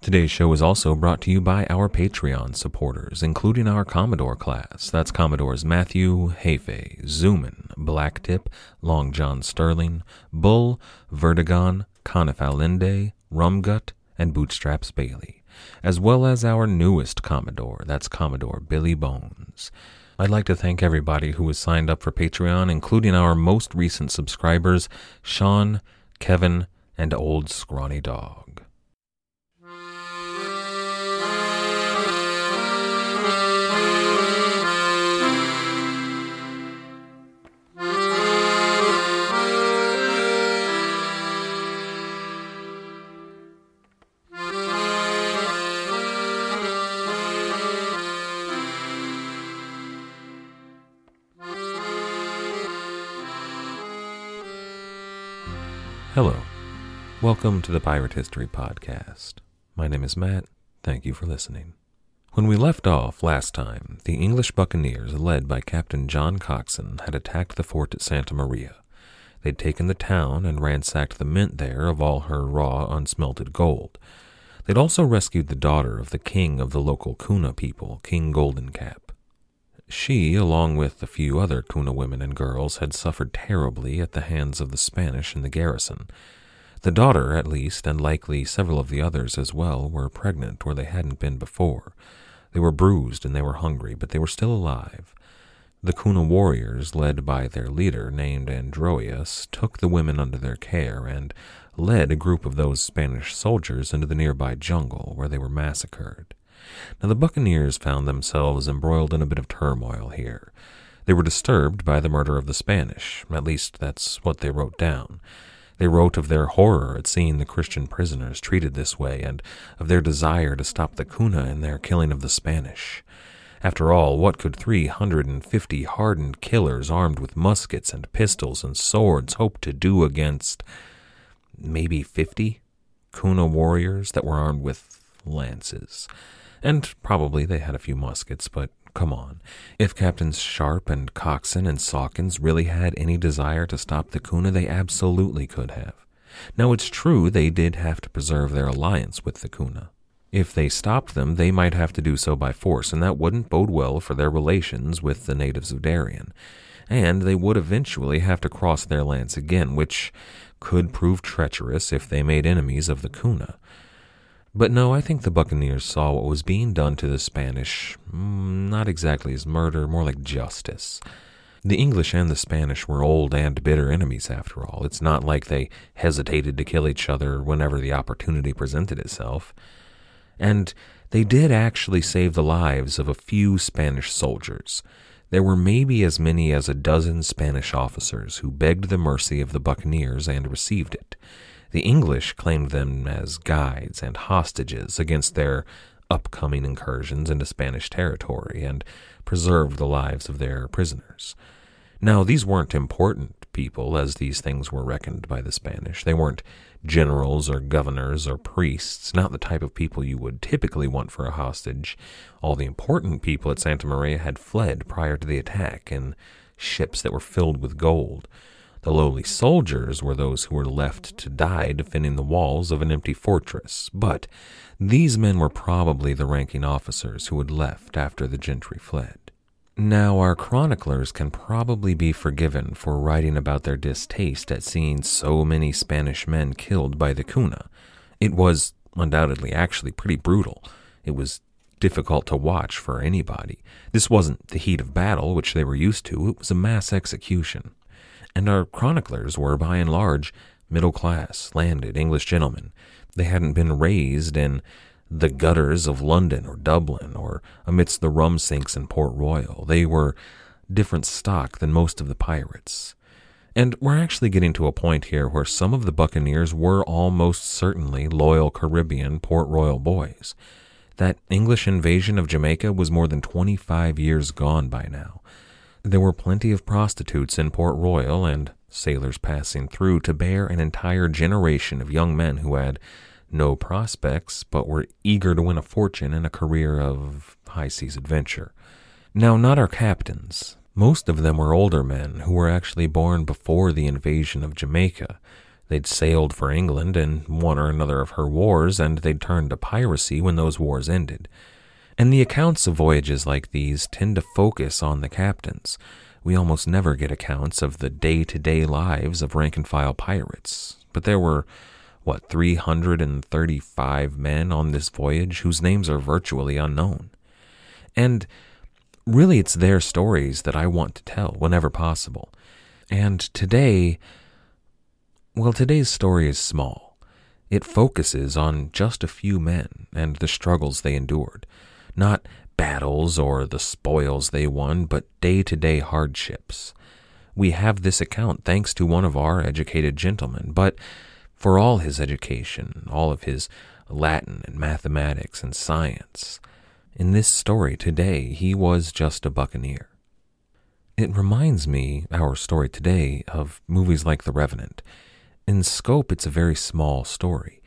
Today's show is also brought to you by our Patreon supporters, including our Commodore class. That's Commodores Matthew, Hefe, Zoomin, Blacktip, Long John Sterling, Bull, Vertigon, Conifalinde, Rumgut, and Bootstraps Bailey, as well as our newest Commodore, that's Commodore Billy Bones. I'd like to thank everybody who has signed up for Patreon, including our most recent subscribers, Sean, Kevin, and Old Scrawny Dog. Hello. Welcome to the Pirate History Podcast. My name is Matt. Thank you for listening. When we left off last time, the English buccaneers, led by Captain John Coxon, had attacked the fort at Santa Maria. They'd taken the town and ransacked the mint there of all her raw, unsmelted gold. They'd also rescued the daughter of the king of the local Kuna people, King Golden Cap. She, along with a few other Kuna women and girls, had suffered terribly at the hands of the Spanish in the garrison. The daughter, at least, and likely several of the others as well, were pregnant where they hadn't been before. They were bruised and they were hungry, but they were still alive. The Kuna warriors, led by their leader named Androeus, took the women under their care and led a group of those Spanish soldiers into the nearby jungle where they were massacred. Now, the Buccaneers found themselves embroiled in a bit of turmoil here. They were disturbed by the murder of the Spanish, at least that's what they wrote down. They wrote of their horror at seeing the Christian prisoners treated this way, and of their desire to stop the Cuna in their killing of the Spanish. After all, what could three hundred and fifty hardened killers armed with muskets and pistols and swords hope to do against maybe fifty Kuna warriors that were armed with lances? And probably they had a few muskets, but come on. If Captains Sharp and Coxon and Sawkins really had any desire to stop the Kuna, they absolutely could have. Now, it's true they did have to preserve their alliance with the Kuna. If they stopped them, they might have to do so by force, and that wouldn't bode well for their relations with the natives of Darien. And they would eventually have to cross their lands again, which could prove treacherous if they made enemies of the Kuna. But no, I think the Buccaneers saw what was being done to the Spanish mm, not exactly as murder, more like justice. The English and the Spanish were old and bitter enemies, after all. It's not like they hesitated to kill each other whenever the opportunity presented itself. And they did actually save the lives of a few Spanish soldiers. There were maybe as many as a dozen Spanish officers who begged the mercy of the Buccaneers and received it. The English claimed them as guides and hostages against their upcoming incursions into Spanish territory and preserved the lives of their prisoners. Now, these weren't important people as these things were reckoned by the Spanish. They weren't generals or governors or priests, not the type of people you would typically want for a hostage. All the important people at Santa Maria had fled prior to the attack in ships that were filled with gold. The lowly soldiers were those who were left to die defending the walls of an empty fortress, but these men were probably the ranking officers who had left after the gentry fled. Now, our chroniclers can probably be forgiven for writing about their distaste at seeing so many Spanish men killed by the Cuna. It was undoubtedly actually pretty brutal. It was difficult to watch for anybody. This wasn't the heat of battle, which they were used to, it was a mass execution and our chroniclers were, by and large, middle class, landed English gentlemen. They hadn't been raised in the gutters of London or Dublin or amidst the rum sinks in Port Royal. They were different stock than most of the pirates. And we're actually getting to a point here where some of the Buccaneers were almost certainly loyal Caribbean Port Royal boys. That English invasion of Jamaica was more than 25 years gone by now. There were plenty of prostitutes in Port Royal and sailors passing through to bear an entire generation of young men who had no prospects but were eager to win a fortune in a career of high seas adventure. Now, not our captains, most of them were older men who were actually born before the invasion of Jamaica. They'd sailed for England in one or another of her wars, and they'd turned to piracy when those wars ended. And the accounts of voyages like these tend to focus on the captains. We almost never get accounts of the day to day lives of rank and file pirates. But there were, what, 335 men on this voyage whose names are virtually unknown. And really, it's their stories that I want to tell whenever possible. And today, well, today's story is small. It focuses on just a few men and the struggles they endured, not battles or the spoils they won, but day to day hardships. We have this account thanks to one of our educated gentlemen, but for all his education, all of his Latin and mathematics and science, in this story today, he was just a buccaneer. It reminds me, our story today, of movies like The Revenant. In scope, it's a very small story.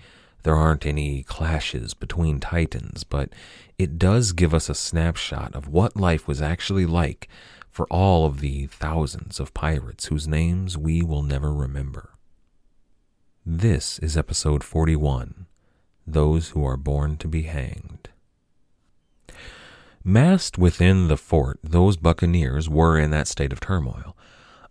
There aren't any clashes between titans, but it does give us a snapshot of what life was actually like for all of the thousands of pirates whose names we will never remember. This is episode 41 Those Who Are Born to Be Hanged. Massed within the fort, those buccaneers were in that state of turmoil.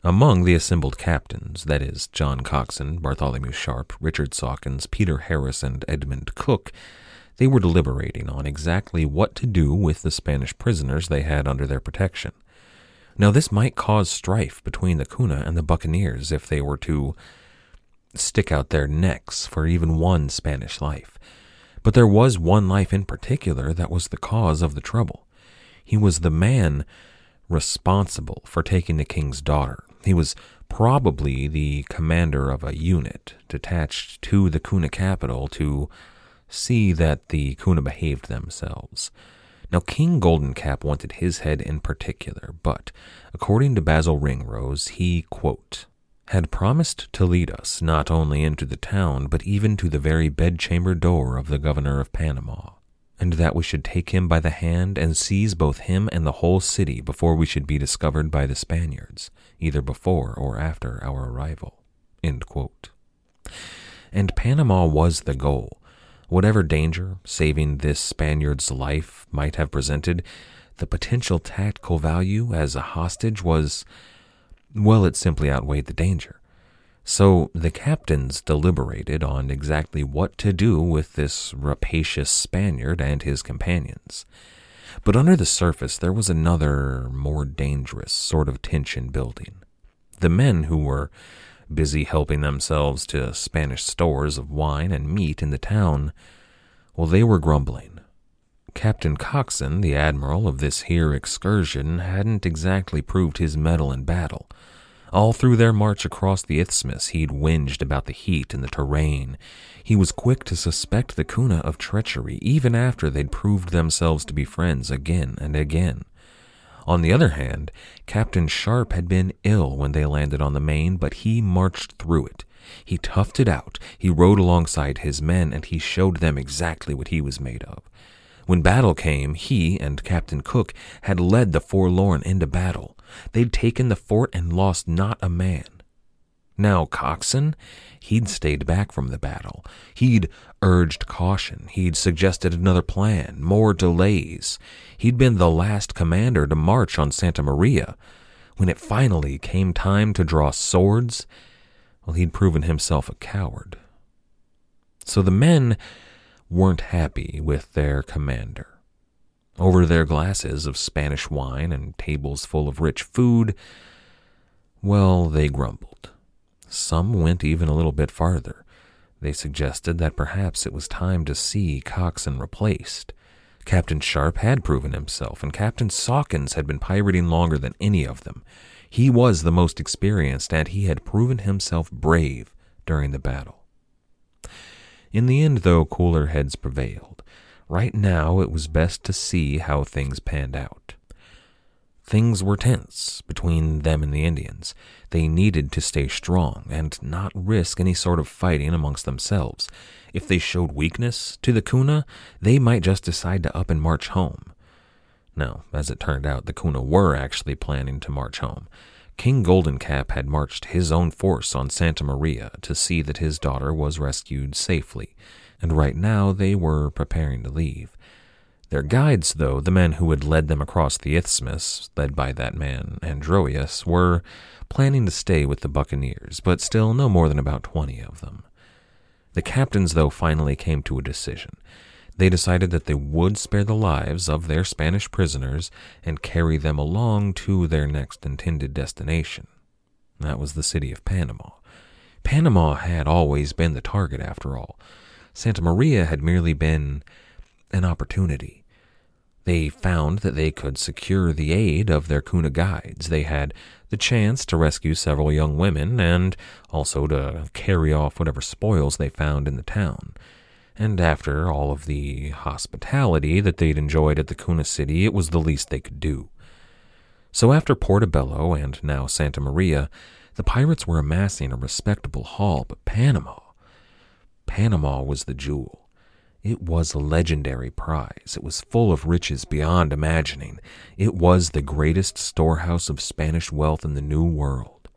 Among the assembled captains, that is, John Coxon, Bartholomew Sharp, Richard Sawkins, Peter Harris, and Edmund Cook, they were deliberating on exactly what to do with the Spanish prisoners they had under their protection. Now, this might cause strife between the Cuna and the buccaneers if they were to stick out their necks for even one Spanish life. But there was one life in particular that was the cause of the trouble. He was the man responsible for taking the king's daughter. He was probably the commander of a unit detached to the Cuna capital to see that the Cuna behaved themselves. Now, King Golden Cap wanted his head in particular, but according to Basil Ringrose, he, quote, had promised to lead us not only into the town, but even to the very bedchamber door of the governor of Panama, and that we should take him by the hand and seize both him and the whole city before we should be discovered by the Spaniards, either before or after our arrival. And Panama was the goal. Whatever danger saving this Spaniard's life might have presented, the potential tactical value as a hostage was well, it simply outweighed the danger. So the captains deliberated on exactly what to do with this rapacious Spaniard and his companions. But under the surface, there was another, more dangerous sort of tension building. The men who were busy helping themselves to Spanish stores of wine and meat in the town, well, they were grumbling. Captain Coxon, the admiral of this here excursion, hadn't exactly proved his mettle in battle. All through their march across the isthmus, he'd whinged about the heat and the terrain. He was quick to suspect the Kuna of treachery, even after they'd proved themselves to be friends again and again. On the other hand, Captain Sharp had been ill when they landed on the main, but he marched through it. He toughed it out, he rode alongside his men, and he showed them exactly what he was made of. When battle came, he and Captain Cook had led the forlorn into battle. They'd taken the fort and lost not a man. Now, Coxon, he'd stayed back from the battle. He'd urged caution. He'd suggested another plan, more delays. He'd been the last commander to march on Santa Maria. When it finally came time to draw swords, well, he'd proven himself a coward. So the men weren't happy with their commander. Over their glasses of Spanish wine and tables full of rich food, well, they grumbled. Some went even a little bit farther. They suggested that perhaps it was time to see Coxon replaced. Captain Sharp had proven himself, and Captain Sawkins had been pirating longer than any of them. He was the most experienced, and he had proven himself brave during the battle. In the end, though, cooler heads prevailed. Right now, it was best to see how things panned out. Things were tense between them and the Indians. They needed to stay strong and not risk any sort of fighting amongst themselves. If they showed weakness to the Kuna, they might just decide to up and march home. Now, as it turned out, the Kuna were actually planning to march home. King Golden Cap had marched his own force on Santa Maria to see that his daughter was rescued safely, and right now they were preparing to leave. Their guides, though, the men who had led them across the isthmus, led by that man Androeus, were planning to stay with the buccaneers, but still no more than about twenty of them. The captains, though, finally came to a decision. They decided that they would spare the lives of their Spanish prisoners and carry them along to their next intended destination. That was the city of Panama. Panama had always been the target, after all. Santa Maria had merely been an opportunity. They found that they could secure the aid of their Kuna guides. They had the chance to rescue several young women and also to carry off whatever spoils they found in the town. And after all of the hospitality that they'd enjoyed at the Kuna city, it was the least they could do. So after Portobello and now Santa Maria, the pirates were amassing a respectable haul, but Panama, Panama was the jewel. It was a legendary prize. It was full of riches beyond imagining. It was the greatest storehouse of Spanish wealth in the New World.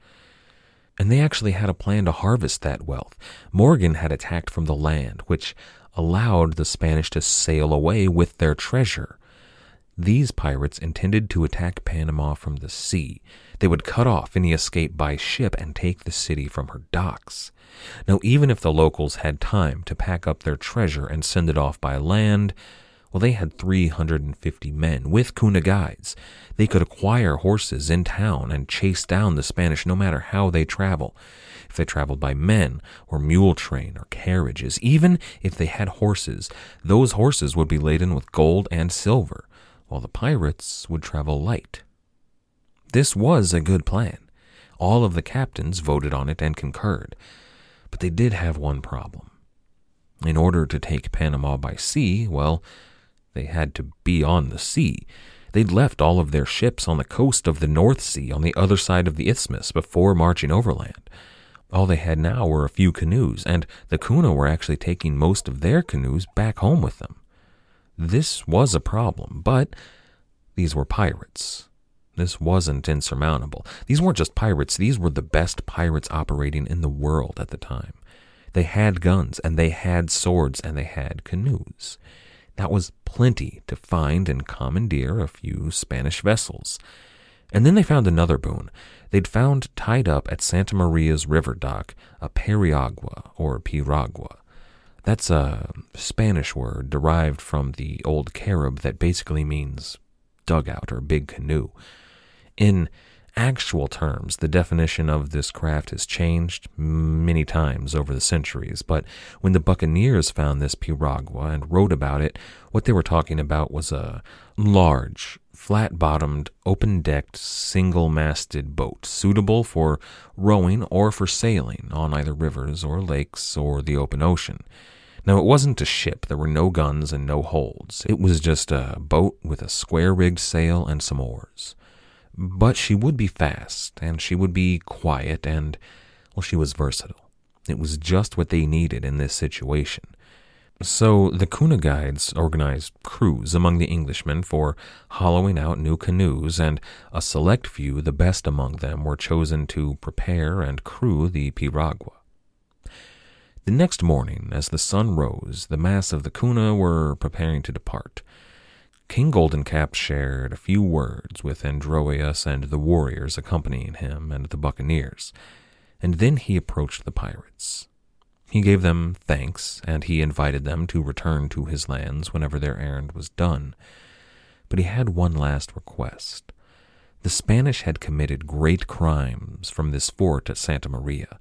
And they actually had a plan to harvest that wealth. Morgan had attacked from the land, which allowed the Spanish to sail away with their treasure. These pirates intended to attack Panama from the sea. They would cut off any escape by ship and take the city from her docks. Now, even if the locals had time to pack up their treasure and send it off by land, well, they had 350 men with Kuna guides. They could acquire horses in town and chase down the Spanish no matter how they travel. If they traveled by men or mule train or carriages, even if they had horses, those horses would be laden with gold and silver, while the pirates would travel light. This was a good plan. All of the captains voted on it and concurred. But they did have one problem. In order to take Panama by sea, well, they had to be on the sea. They'd left all of their ships on the coast of the North Sea on the other side of the isthmus before marching overland. All they had now were a few canoes, and the Kuna were actually taking most of their canoes back home with them. This was a problem, but these were pirates. This wasn't insurmountable. These weren't just pirates, these were the best pirates operating in the world at the time. They had guns, and they had swords, and they had canoes. That was plenty to find and commandeer a few Spanish vessels. And then they found another boon. They'd found tied up at Santa Maria's river dock a periagua, or piragua. That's a Spanish word derived from the Old Carib that basically means dugout or big canoe. In actual terms, the definition of this craft has changed many times over the centuries, but when the buccaneers found this piragua and wrote about it, what they were talking about was a large, flat bottomed, open decked, single masted boat suitable for rowing or for sailing on either rivers or lakes or the open ocean. Now, it wasn't a ship. There were no guns and no holds. It was just a boat with a square rigged sail and some oars. But she would be fast, and she would be quiet, and, well, she was versatile. It was just what they needed in this situation. So the Kuna guides organized crews among the Englishmen for hollowing out new canoes, and a select few, the best among them, were chosen to prepare and crew the piragua. The next morning, as the sun rose, the mass of the Kuna were preparing to depart. King Goldencap shared a few words with Androeus and the warriors accompanying him and the buccaneers, and then he approached the pirates. He gave them thanks, and he invited them to return to his lands whenever their errand was done. But he had one last request. The Spanish had committed great crimes from this fort at Santa Maria.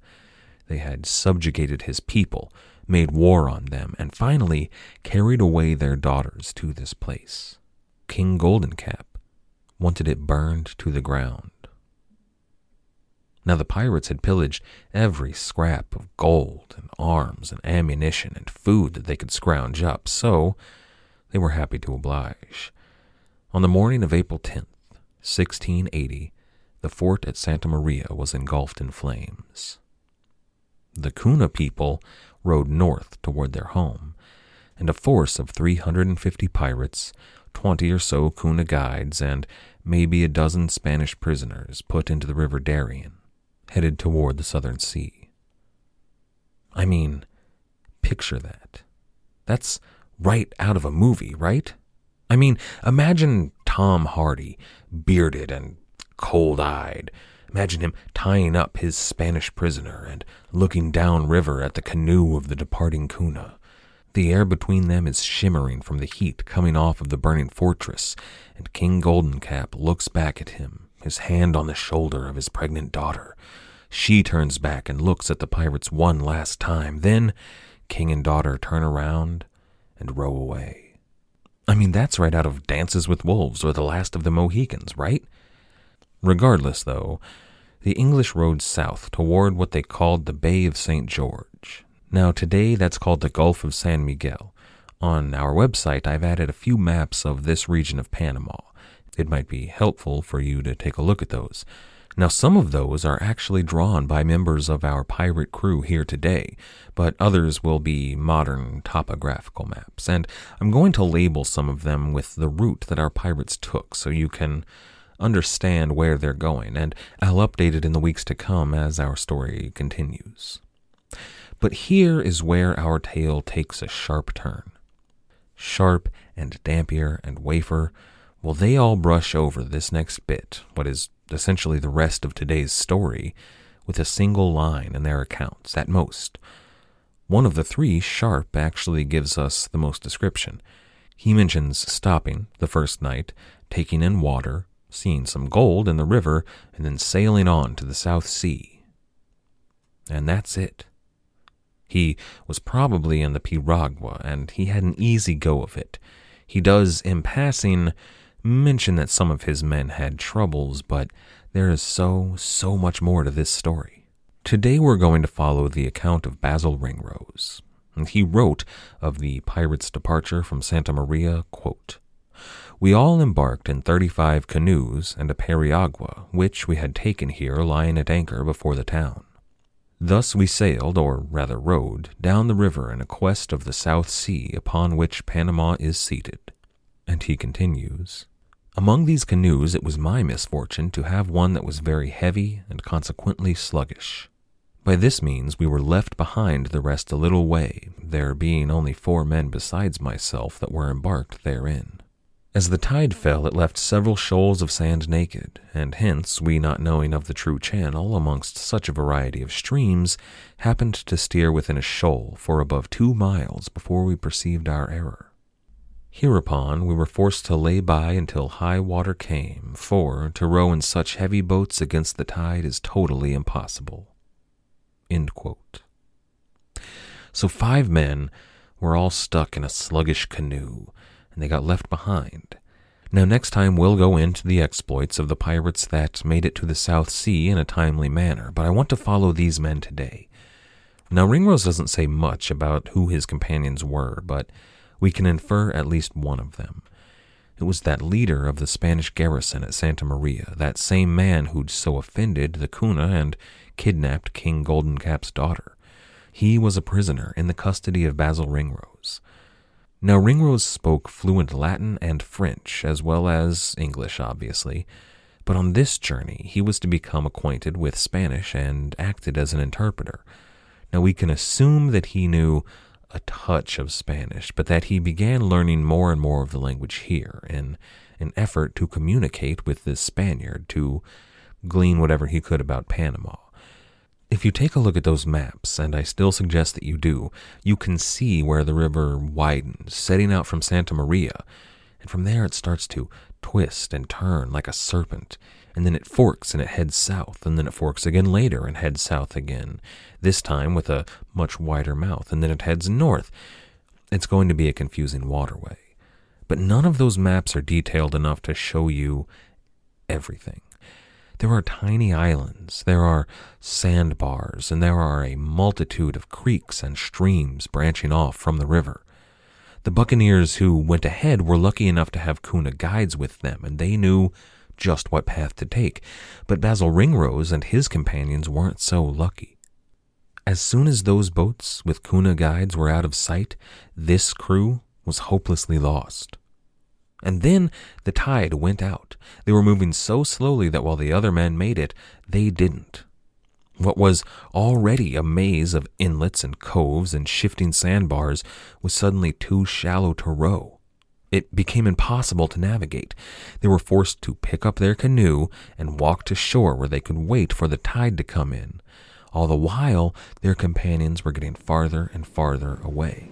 They had subjugated his people, made war on them, and finally carried away their daughters to this place. King Golden Cap wanted it burned to the ground. Now, the pirates had pillaged every scrap of gold and arms and ammunition and food that they could scrounge up, so they were happy to oblige. On the morning of April 10th, 1680, the fort at Santa Maria was engulfed in flames. The Kuna people rode north toward their home, and a force of 350 pirates, 20 or so Kuna guides, and maybe a dozen Spanish prisoners put into the River Darien headed toward the southern sea. I mean, picture that. That's right out of a movie, right? I mean, imagine Tom Hardy, bearded and cold eyed. Imagine him tying up his Spanish prisoner and looking downriver at the canoe of the departing Kuna. The air between them is shimmering from the heat coming off of the burning fortress, and King Goldencap looks back at him, his hand on the shoulder of his pregnant daughter, she turns back and looks at the pirates one last time. Then king and daughter turn around and row away. I mean, that's right out of Dances with Wolves or The Last of the Mohicans, right? Regardless, though, the English rowed south toward what they called the Bay of St. George. Now, today that's called the Gulf of San Miguel. On our website, I've added a few maps of this region of Panama. It might be helpful for you to take a look at those. Now, some of those are actually drawn by members of our pirate crew here today, but others will be modern topographical maps, and I'm going to label some of them with the route that our pirates took so you can understand where they're going, and I'll update it in the weeks to come as our story continues. But here is where our tale takes a sharp turn. Sharp and Dampier and Wafer, well, they all brush over this next bit, what is essentially the rest of today's story, with a single line in their accounts, at most. One of the three, Sharp, actually gives us the most description. He mentions stopping the first night, taking in water, seeing some gold in the river, and then sailing on to the South Sea. And that's it. He was probably in the Piragua, and he had an easy go of it. He does, in passing, mention that some of his men had troubles, but there is so, so much more to this story. Today we're going to follow the account of Basil Ringrose. He wrote of the pirates' departure from Santa Maria, quote, We all embarked in thirty-five canoes and a periagua, which we had taken here lying at anchor before the town. Thus we sailed, or rather rowed, down the river in a quest of the South Sea upon which Panama is seated. And he continues, among these canoes, it was my misfortune to have one that was very heavy and consequently sluggish. By this means, we were left behind the rest a little way, there being only four men besides myself that were embarked therein. As the tide fell, it left several shoals of sand naked, and hence, we not knowing of the true channel amongst such a variety of streams, happened to steer within a shoal for above two miles before we perceived our error. Hereupon we were forced to lay by until high water came, for to row in such heavy boats against the tide is totally impossible. So five men were all stuck in a sluggish canoe, and they got left behind. Now, next time we'll go into the exploits of the pirates that made it to the South Sea in a timely manner, but I want to follow these men today. Now, Ringrose doesn't say much about who his companions were, but we can infer at least one of them. It was that leader of the Spanish garrison at Santa Maria, that same man who'd so offended the Cuna and kidnapped King Goldencap's daughter. He was a prisoner in the custody of Basil Ringrose. Now, Ringrose spoke fluent Latin and French, as well as English, obviously, but on this journey he was to become acquainted with Spanish and acted as an interpreter. Now, we can assume that he knew a touch of Spanish, but that he began learning more and more of the language here in an effort to communicate with this Spaniard to glean whatever he could about Panama. If you take a look at those maps, and I still suggest that you do, you can see where the river widens, setting out from Santa Maria, and from there it starts to twist and turn like a serpent and then it forks and it heads south, and then it forks again later and heads south again, this time with a much wider mouth, and then it heads north. It's going to be a confusing waterway. But none of those maps are detailed enough to show you everything. There are tiny islands, there are sandbars, and there are a multitude of creeks and streams branching off from the river. The buccaneers who went ahead were lucky enough to have Kuna guides with them, and they knew just what path to take. But Basil Ringrose and his companions weren't so lucky. As soon as those boats with Kuna guides were out of sight, this crew was hopelessly lost. And then the tide went out. They were moving so slowly that while the other men made it, they didn't. What was already a maze of inlets and coves and shifting sandbars was suddenly too shallow to row. It became impossible to navigate. They were forced to pick up their canoe and walk to shore where they could wait for the tide to come in. All the while, their companions were getting farther and farther away.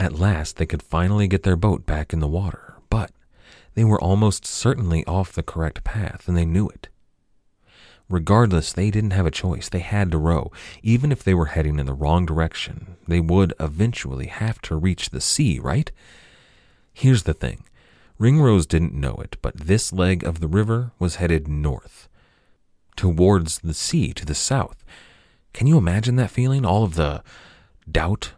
At last, they could finally get their boat back in the water, but they were almost certainly off the correct path, and they knew it. Regardless, they didn't have a choice. They had to row. Even if they were heading in the wrong direction, they would eventually have to reach the sea, right? Here's the thing Ringrose didn't know it, but this leg of the river was headed north, towards the sea to the south. Can you imagine that feeling? All of the doubt.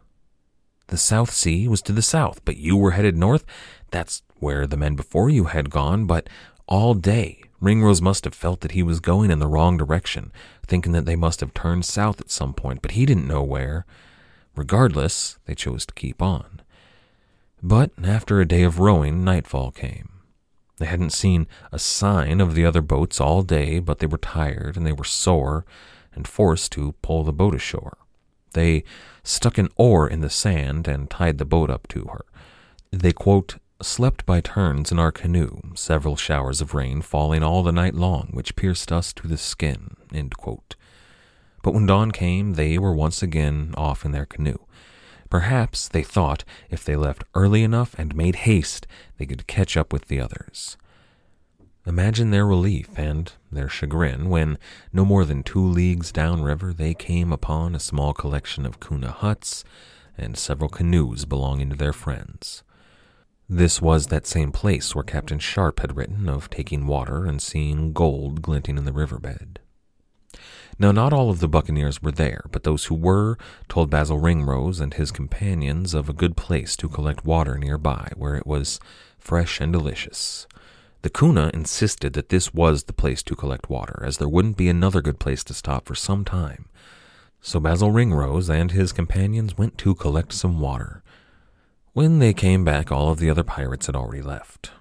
The South Sea was to the south, but you were headed north. That's where the men before you had gone, but all day Ringrose must have felt that he was going in the wrong direction, thinking that they must have turned south at some point, but he didn't know where. Regardless, they chose to keep on. But after a day of rowing, nightfall came. They hadn't seen a sign of the other boats all day, but they were tired and they were sore and forced to pull the boat ashore. They stuck an oar in the sand and tied the boat up to her. They, quote, slept by turns in our canoe, several showers of rain falling all the night long, which pierced us to the skin. But when dawn came, they were once again off in their canoe. Perhaps, they thought, if they left early enough and made haste, they could catch up with the others. Imagine their relief and their chagrin when, no more than two leagues downriver, they came upon a small collection of Kuna huts and several canoes belonging to their friends. This was that same place where Captain Sharp had written of taking water and seeing gold glinting in the riverbed. Now, not all of the buccaneers were there, but those who were told Basil Ringrose and his companions of a good place to collect water nearby, where it was fresh and delicious. The Kuna insisted that this was the place to collect water, as there wouldn't be another good place to stop for some time. So Basil Ringrose and his companions went to collect some water. When they came back, all of the other pirates had already left.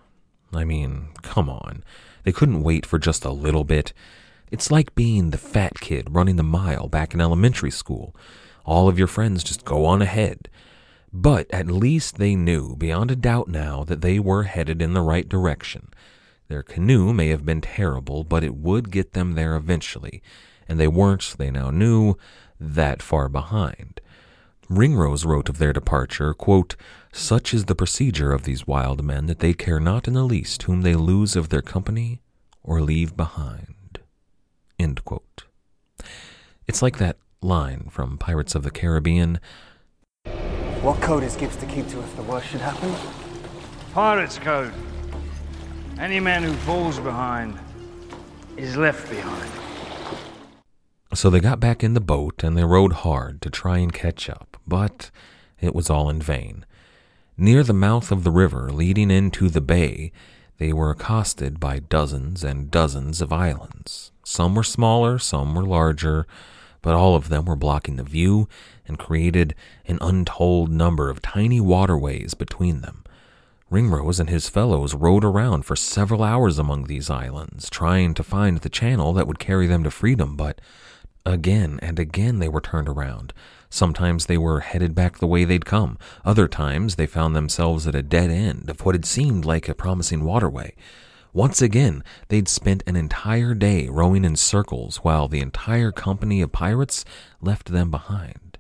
I mean, come on. They couldn't wait for just a little bit. It's like being the fat kid running the mile back in elementary school. All of your friends just go on ahead. But at least they knew beyond a doubt now that they were headed in the right direction. Their canoe may have been terrible, but it would get them there eventually, and they weren't, they now knew, that far behind. Ringrose wrote of their departure, quote, Such is the procedure of these wild men that they care not in the least whom they lose of their company or leave behind. It's like that line from Pirates of the Caribbean. What code is Gibbs to keep to if the worst should happen? Pirates code. Any man who falls behind is left behind. So they got back in the boat and they rowed hard to try and catch up, but it was all in vain. Near the mouth of the river leading into the bay, they were accosted by dozens and dozens of islands. Some were smaller, some were larger, but all of them were blocking the view and created an untold number of tiny waterways between them. Ringrose and his fellows rowed around for several hours among these islands, trying to find the channel that would carry them to freedom, but again and again they were turned around. Sometimes they were headed back the way they'd come. Other times they found themselves at a dead end of what had seemed like a promising waterway. Once again, they'd spent an entire day rowing in circles while the entire company of pirates left them behind.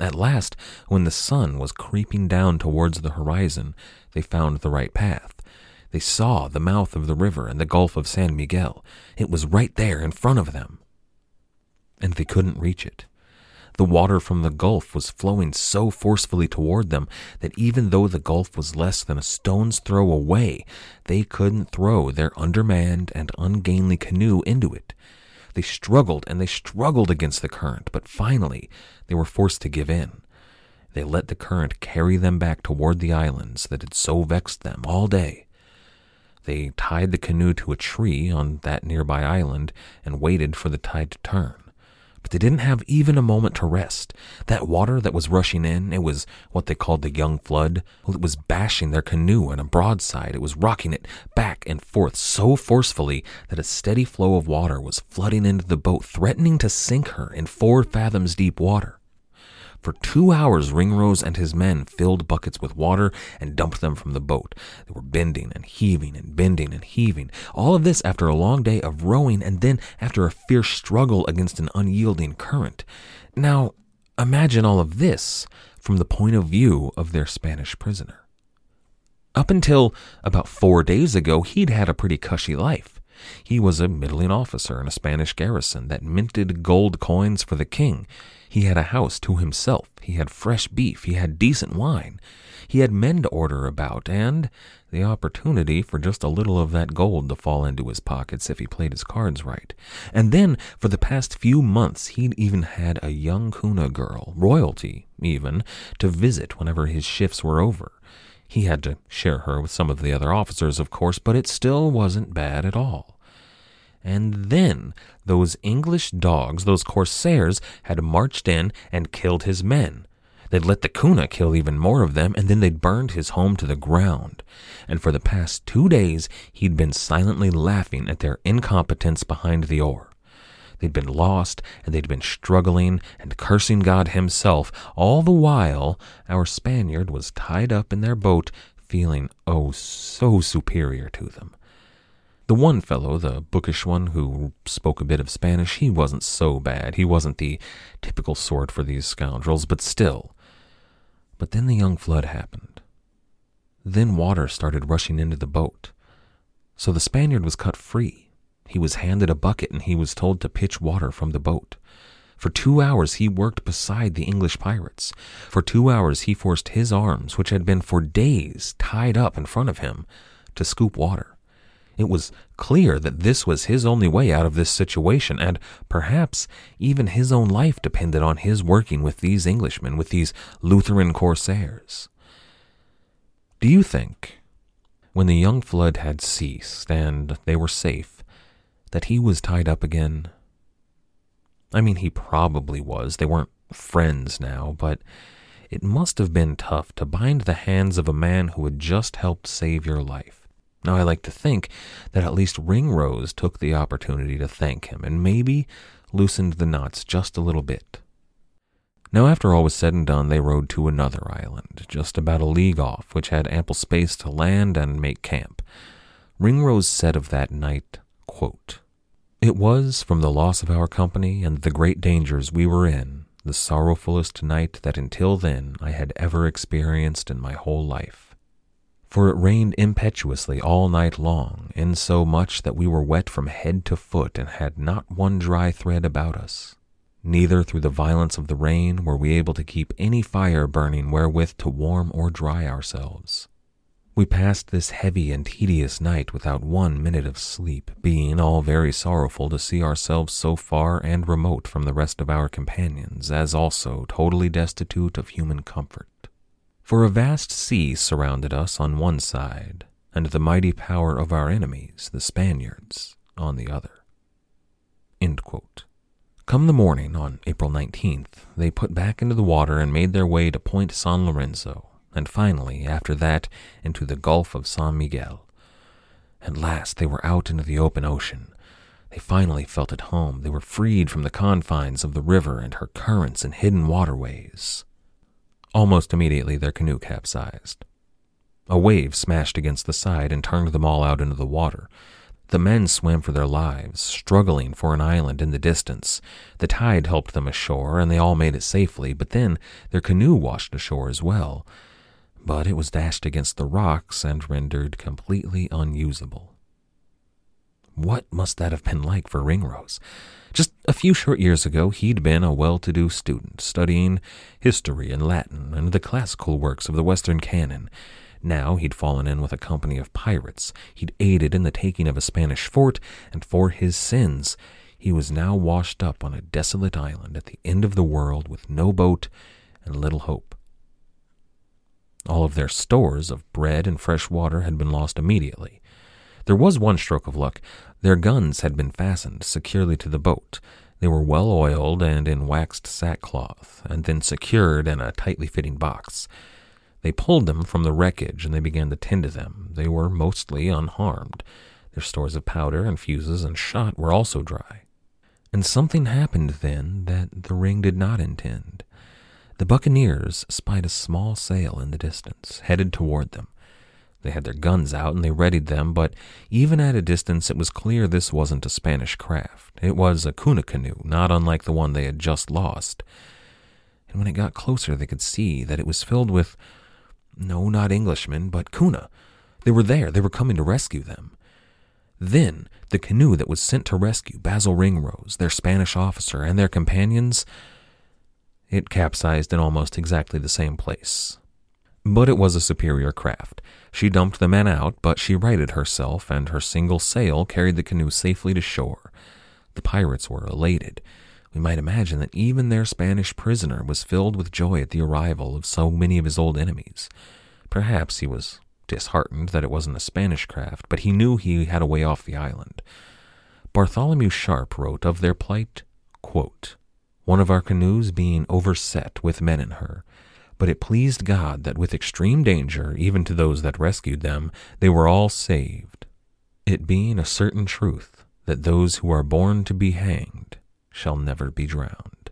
At last, when the sun was creeping down towards the horizon, they found the right path. They saw the mouth of the river and the Gulf of San Miguel. It was right there in front of them. And they couldn't reach it. The water from the Gulf was flowing so forcefully toward them that even though the Gulf was less than a stone's throw away, they couldn't throw their undermanned and ungainly canoe into it. They struggled and they struggled against the current, but finally they were forced to give in. They let the current carry them back toward the islands that had so vexed them all day. They tied the canoe to a tree on that nearby island and waited for the tide to turn they didn't have even a moment to rest. That water that was rushing in, it was what they called the young flood. Well, it was bashing their canoe on a broadside. It was rocking it back and forth so forcefully that a steady flow of water was flooding into the boat, threatening to sink her in four fathoms deep water. For two hours, Ringrose and his men filled buckets with water and dumped them from the boat. They were bending and heaving and bending and heaving. All of this after a long day of rowing and then after a fierce struggle against an unyielding current. Now, imagine all of this from the point of view of their Spanish prisoner. Up until about four days ago, he'd had a pretty cushy life. He was a middling officer in a Spanish garrison that minted gold coins for the king. He had a house to himself. He had fresh beef. He had decent wine. He had men to order about, and the opportunity for just a little of that gold to fall into his pockets if he played his cards right. And then, for the past few months, he'd even had a young Kuna girl, royalty even, to visit whenever his shifts were over. He had to share her with some of the other officers, of course, but it still wasn't bad at all. And then those English dogs, those corsairs, had marched in and killed his men. They'd let the Kuna kill even more of them, and then they'd burned his home to the ground. And for the past two days, he'd been silently laughing at their incompetence behind the oar. They'd been lost, and they'd been struggling and cursing God Himself. All the while, our Spaniard was tied up in their boat, feeling oh so superior to them. The one fellow, the bookish one who spoke a bit of Spanish, he wasn't so bad. He wasn't the typical sort for these scoundrels, but still. But then the young flood happened. Then water started rushing into the boat. So the Spaniard was cut free. He was handed a bucket and he was told to pitch water from the boat. For two hours he worked beside the English pirates. For two hours he forced his arms, which had been for days tied up in front of him, to scoop water. It was clear that this was his only way out of this situation, and perhaps even his own life depended on his working with these Englishmen, with these Lutheran corsairs. Do you think, when the young flood had ceased and they were safe, that he was tied up again? I mean, he probably was. They weren't friends now, but it must have been tough to bind the hands of a man who had just helped save your life. Now, I like to think that at least Ringrose took the opportunity to thank him and maybe loosened the knots just a little bit. Now, after all was said and done, they rode to another island, just about a league off, which had ample space to land and make camp. Ringrose said of that night, quote, It was from the loss of our company and the great dangers we were in, the sorrowfulest night that until then I had ever experienced in my whole life. For it rained impetuously all night long, insomuch that we were wet from head to foot and had not one dry thread about us. Neither through the violence of the rain were we able to keep any fire burning wherewith to warm or dry ourselves. We passed this heavy and tedious night without one minute of sleep, being all very sorrowful to see ourselves so far and remote from the rest of our companions, as also totally destitute of human comfort. For a vast sea surrounded us on one side, and the mighty power of our enemies, the Spaniards, on the other. Come the morning on April 19th, they put back into the water and made their way to Point San Lorenzo, and finally, after that, into the Gulf of San Miguel. At last they were out into the open ocean. They finally felt at home. They were freed from the confines of the river and her currents and hidden waterways. Almost immediately, their canoe capsized. A wave smashed against the side and turned them all out into the water. The men swam for their lives, struggling for an island in the distance. The tide helped them ashore, and they all made it safely, but then their canoe washed ashore as well but it was dashed against the rocks and rendered completely unusable. What must that have been like for Ringrose? Just a few short years ago, he'd been a well to do student, studying history and Latin and the classical works of the Western canon. Now he'd fallen in with a company of pirates. He'd aided in the taking of a Spanish fort, and for his sins, he was now washed up on a desolate island at the end of the world with no boat and little hope. All of their stores of bread and fresh water had been lost immediately. There was one stroke of luck. Their guns had been fastened securely to the boat. They were well oiled and in waxed sackcloth, and then secured in a tightly fitting box. They pulled them from the wreckage and they began to tend to them. They were mostly unharmed. Their stores of powder and fuses and shot were also dry. And something happened then that the ring did not intend. The buccaneers spied a small sail in the distance, headed toward them. They had their guns out and they readied them, but even at a distance it was clear this wasn't a Spanish craft. It was a Kuna canoe, not unlike the one they had just lost. And when it got closer, they could see that it was filled with, no, not Englishmen, but Kuna. They were there, they were coming to rescue them. Then, the canoe that was sent to rescue Basil Ringrose, their Spanish officer, and their companions it capsized in almost exactly the same place. But it was a superior craft. She dumped the men out, but she righted herself, and her single sail carried the canoe safely to shore. The pirates were elated. We might imagine that even their Spanish prisoner was filled with joy at the arrival of so many of his old enemies. Perhaps he was disheartened that it wasn't a Spanish craft, but he knew he had a way off the island. Bartholomew Sharp wrote of their plight, quote, one of our canoes being overset with men in her. But it pleased God that with extreme danger, even to those that rescued them, they were all saved. It being a certain truth that those who are born to be hanged shall never be drowned.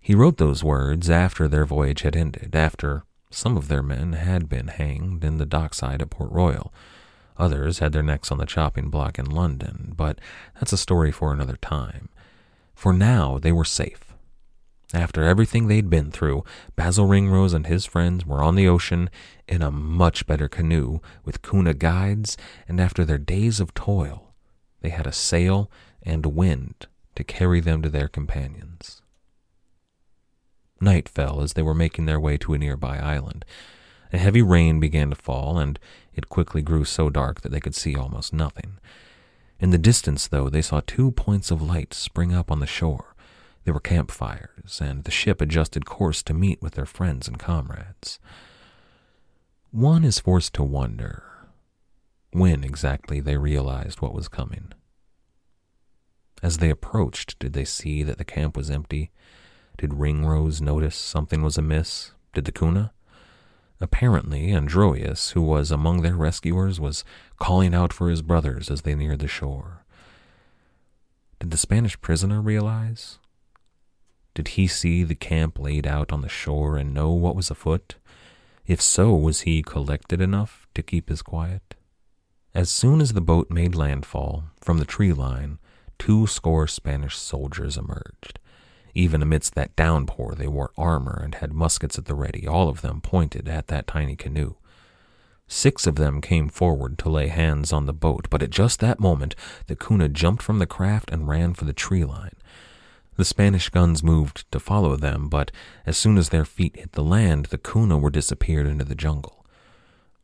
He wrote those words after their voyage had ended, after some of their men had been hanged in the dockside at Port Royal. Others had their necks on the chopping block in London, but that's a story for another time. For now they were safe. After everything they'd been through, Basil Ringrose and his friends were on the ocean in a much better canoe with Kuna guides, and after their days of toil, they had a sail and wind to carry them to their companions. Night fell as they were making their way to a nearby island. A heavy rain began to fall, and it quickly grew so dark that they could see almost nothing. In the distance, though, they saw two points of light spring up on the shore. They were campfires, and the ship adjusted course to meet with their friends and comrades. One is forced to wonder when exactly they realized what was coming. As they approached, did they see that the camp was empty? Did Ringrose notice something was amiss? Did the Kuna? Apparently, Androeus, who was among their rescuers, was calling out for his brothers as they neared the shore. Did the Spanish prisoner realize? Did he see the camp laid out on the shore and know what was afoot? If so, was he collected enough to keep his quiet. As soon as the boat made landfall from the tree line, two score Spanish soldiers emerged. Even amidst that downpour, they wore armor and had muskets at the ready, all of them pointed at that tiny canoe. Six of them came forward to lay hands on the boat, but at just that moment, the Kuna jumped from the craft and ran for the tree line. The Spanish guns moved to follow them, but as soon as their feet hit the land, the Kuna were disappeared into the jungle.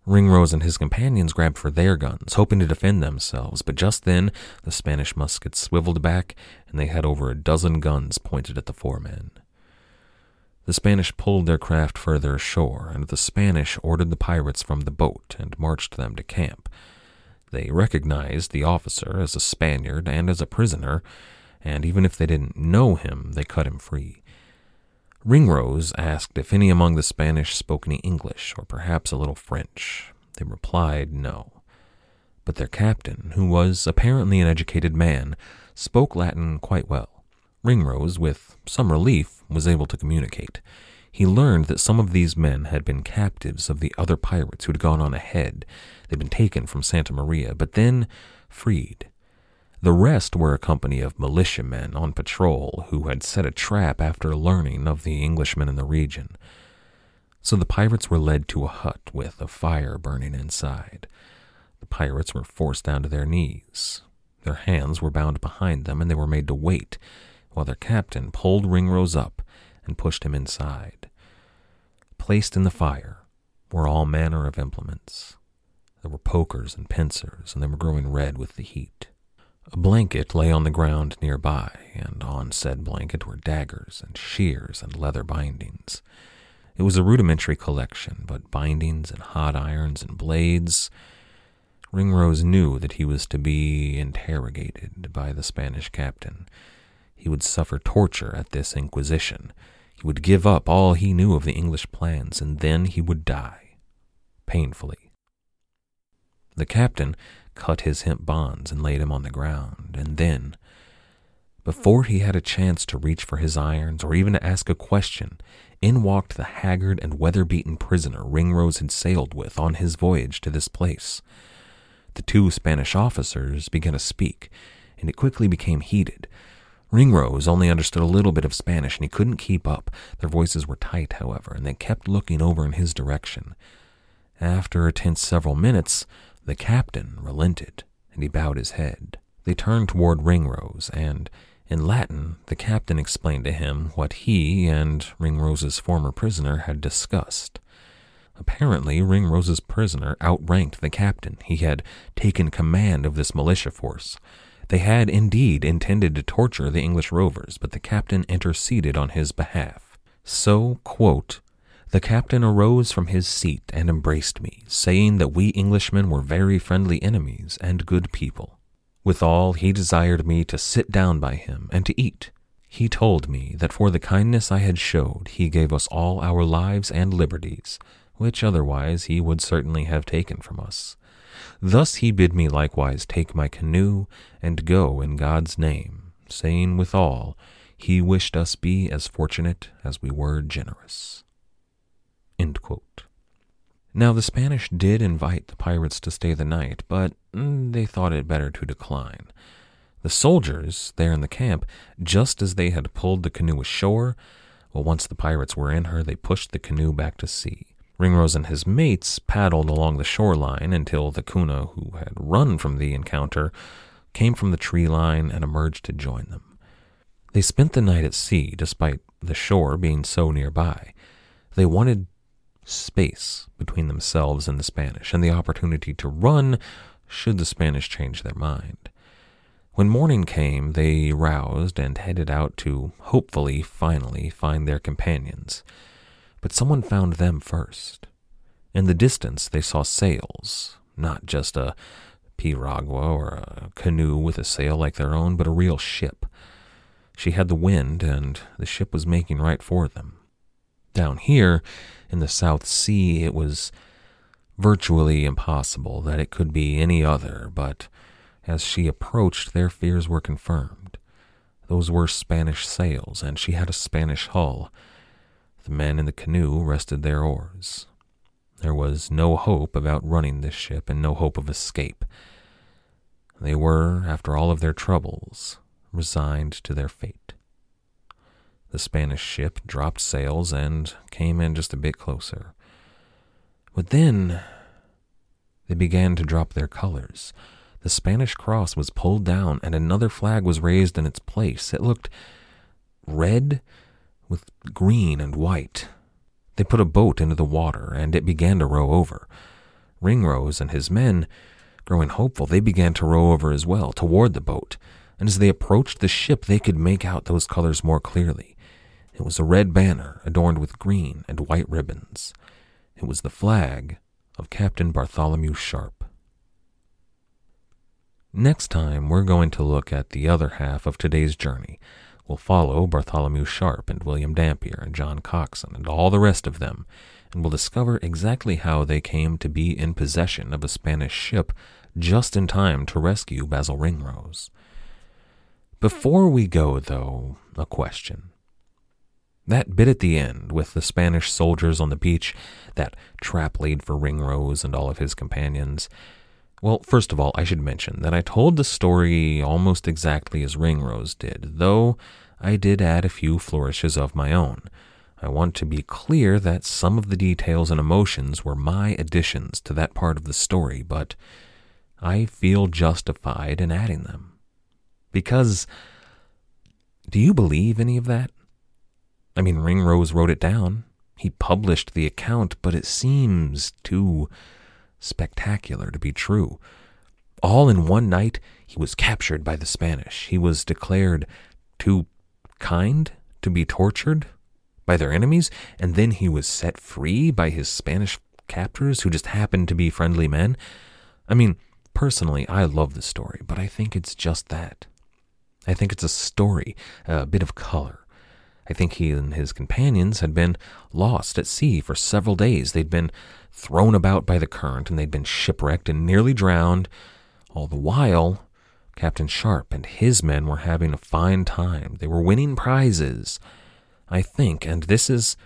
Ringrose and his companions grabbed for their guns, hoping to defend themselves, but just then the Spanish muskets swiveled back and they had over a dozen guns pointed at the four men. The Spanish pulled their craft further ashore, and the Spanish ordered the pirates from the boat and marched them to camp. They recognized the officer as a Spaniard and as a prisoner, and even if they didn't know him, they cut him free. Ringrose asked if any among the Spanish spoke any English or perhaps a little French. They replied no. But their captain, who was apparently an educated man, spoke Latin quite well. Ringrose, with some relief, was able to communicate. He learned that some of these men had been captives of the other pirates who had gone on ahead. They'd been taken from Santa Maria, but then freed. The rest were a company of militiamen on patrol who had set a trap after learning of the Englishmen in the region. So the pirates were led to a hut with a fire burning inside. The pirates were forced down to their knees. Their hands were bound behind them, and they were made to wait while their captain pulled Ringrose up and pushed him inside. Placed in the fire were all manner of implements. There were pokers and pincers, and they were growing red with the heat. A blanket lay on the ground nearby, and on said blanket were daggers and shears and leather bindings. It was a rudimentary collection, but bindings and hot irons and blades. Ringrose knew that he was to be interrogated by the Spanish captain. He would suffer torture at this inquisition. He would give up all he knew of the English plans, and then he would die. Painfully. The captain cut his hemp bonds and laid him on the ground, and then, before he had a chance to reach for his irons or even to ask a question, in walked the haggard and weather beaten prisoner Ringrose had sailed with on his voyage to this place. The two Spanish officers began to speak, and it quickly became heated. Ringrose only understood a little bit of Spanish, and he couldn't keep up. Their voices were tight, however, and they kept looking over in his direction. After a tense several minutes, the captain relented, and he bowed his head. They turned toward Ringrose, and in Latin the captain explained to him what he and Ringrose's former prisoner had discussed. Apparently, Ringrose's prisoner outranked the captain. He had taken command of this militia force. They had indeed intended to torture the English rovers, but the captain interceded on his behalf. So, quote, the captain arose from his seat and embraced me, saying that we Englishmen were very friendly enemies and good people. Withal, he desired me to sit down by him and to eat. He told me that for the kindness I had showed, he gave us all our lives and liberties, which otherwise he would certainly have taken from us. Thus he bid me likewise take my canoe and go in God's name, saying withal, he wished us be as fortunate as we were generous. Now, the Spanish did invite the pirates to stay the night, but they thought it better to decline. The soldiers, there in the camp, just as they had pulled the canoe ashore, well, once the pirates were in her, they pushed the canoe back to sea. Ringrose and his mates paddled along the shoreline until the Kuna, who had run from the encounter, came from the tree line and emerged to join them. They spent the night at sea, despite the shore being so nearby. They wanted space between themselves and the Spanish, and the opportunity to run should the Spanish change their mind. When morning came, they roused and headed out to hopefully, finally, find their companions. But someone found them first. In the distance, they saw sails, not just a piragua or a canoe with a sail like their own, but a real ship. She had the wind, and the ship was making right for them. Down here, in the South Sea, it was virtually impossible that it could be any other, but as she approached, their fears were confirmed. Those were Spanish sails, and she had a Spanish hull. The men in the canoe rested their oars. There was no hope of outrunning this ship and no hope of escape. They were, after all of their troubles, resigned to their fate. The Spanish ship dropped sails and came in just a bit closer. But then they began to drop their colors. The Spanish cross was pulled down and another flag was raised in its place. It looked red with green and white. They put a boat into the water and it began to row over. Ringrose and his men, growing hopeful, they began to row over as well toward the boat. And as they approached the ship, they could make out those colors more clearly. It was a red banner adorned with green and white ribbons. It was the flag of Captain Bartholomew Sharp. Next time, we're going to look at the other half of today's journey. We'll follow Bartholomew Sharp and William Dampier and John Coxon and all the rest of them, and we'll discover exactly how they came to be in possession of a Spanish ship just in time to rescue Basil Ringrose. Before we go, though, a question. That bit at the end with the Spanish soldiers on the beach, that trap laid for Ringrose and all of his companions. Well, first of all, I should mention that I told the story almost exactly as Ringrose did, though I did add a few flourishes of my own. I want to be clear that some of the details and emotions were my additions to that part of the story, but I feel justified in adding them. Because, do you believe any of that? I mean, Ringrose wrote it down. He published the account, but it seems too spectacular to be true. All in one night, he was captured by the Spanish. He was declared too kind to be tortured by their enemies, and then he was set free by his Spanish captors who just happened to be friendly men. I mean, personally, I love the story, but I think it's just that. I think it's a story, a bit of color. I think he and his companions had been lost at sea for several days. They'd been thrown about by the current and they'd been shipwrecked and nearly drowned. All the while, Captain Sharp and his men were having a fine time. They were winning prizes. I think, and this is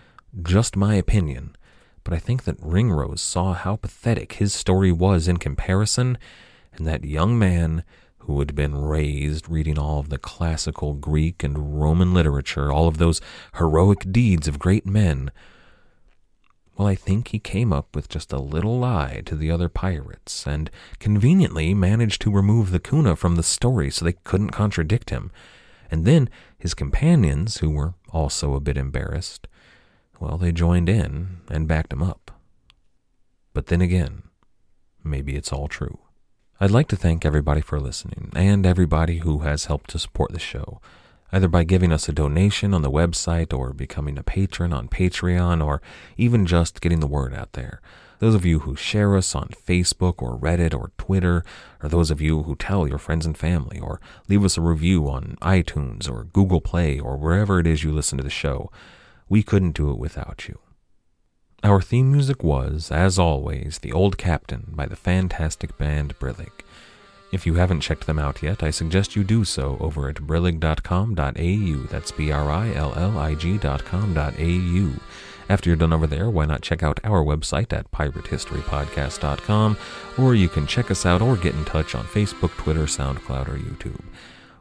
just my opinion, but I think that Ringrose saw how pathetic his story was in comparison, and that young man who had been raised reading all of the classical Greek and Roman literature, all of those heroic deeds of great men. Well, I think he came up with just a little lie to the other pirates, and conveniently managed to remove the Kuna from the story so they couldn't contradict him. And then his companions, who were also a bit embarrassed, well, they joined in and backed him up. But then again, maybe it's all true. I'd like to thank everybody for listening and everybody who has helped to support the show, either by giving us a donation on the website or becoming a patron on Patreon or even just getting the word out there. Those of you who share us on Facebook or Reddit or Twitter, or those of you who tell your friends and family, or leave us a review on iTunes or Google Play or wherever it is you listen to the show, we couldn't do it without you. Our theme music was, as always, The Old Captain by the fantastic band Brillig. If you haven't checked them out yet, I suggest you do so over at brillig.com.au. That's B R I L L I G.com.au. After you're done over there, why not check out our website at piratehistorypodcast.com, or you can check us out or get in touch on Facebook, Twitter, SoundCloud, or YouTube.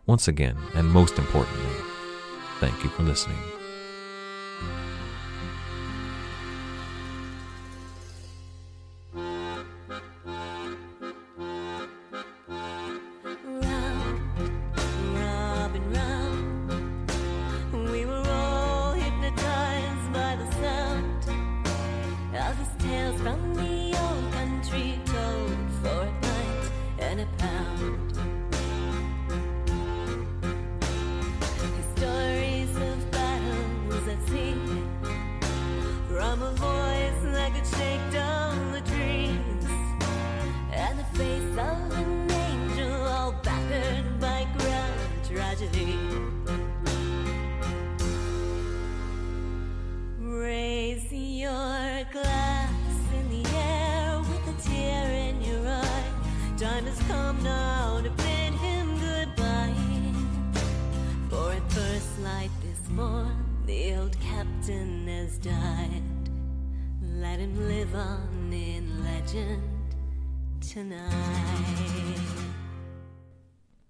Once again, and most importantly, thank you for listening.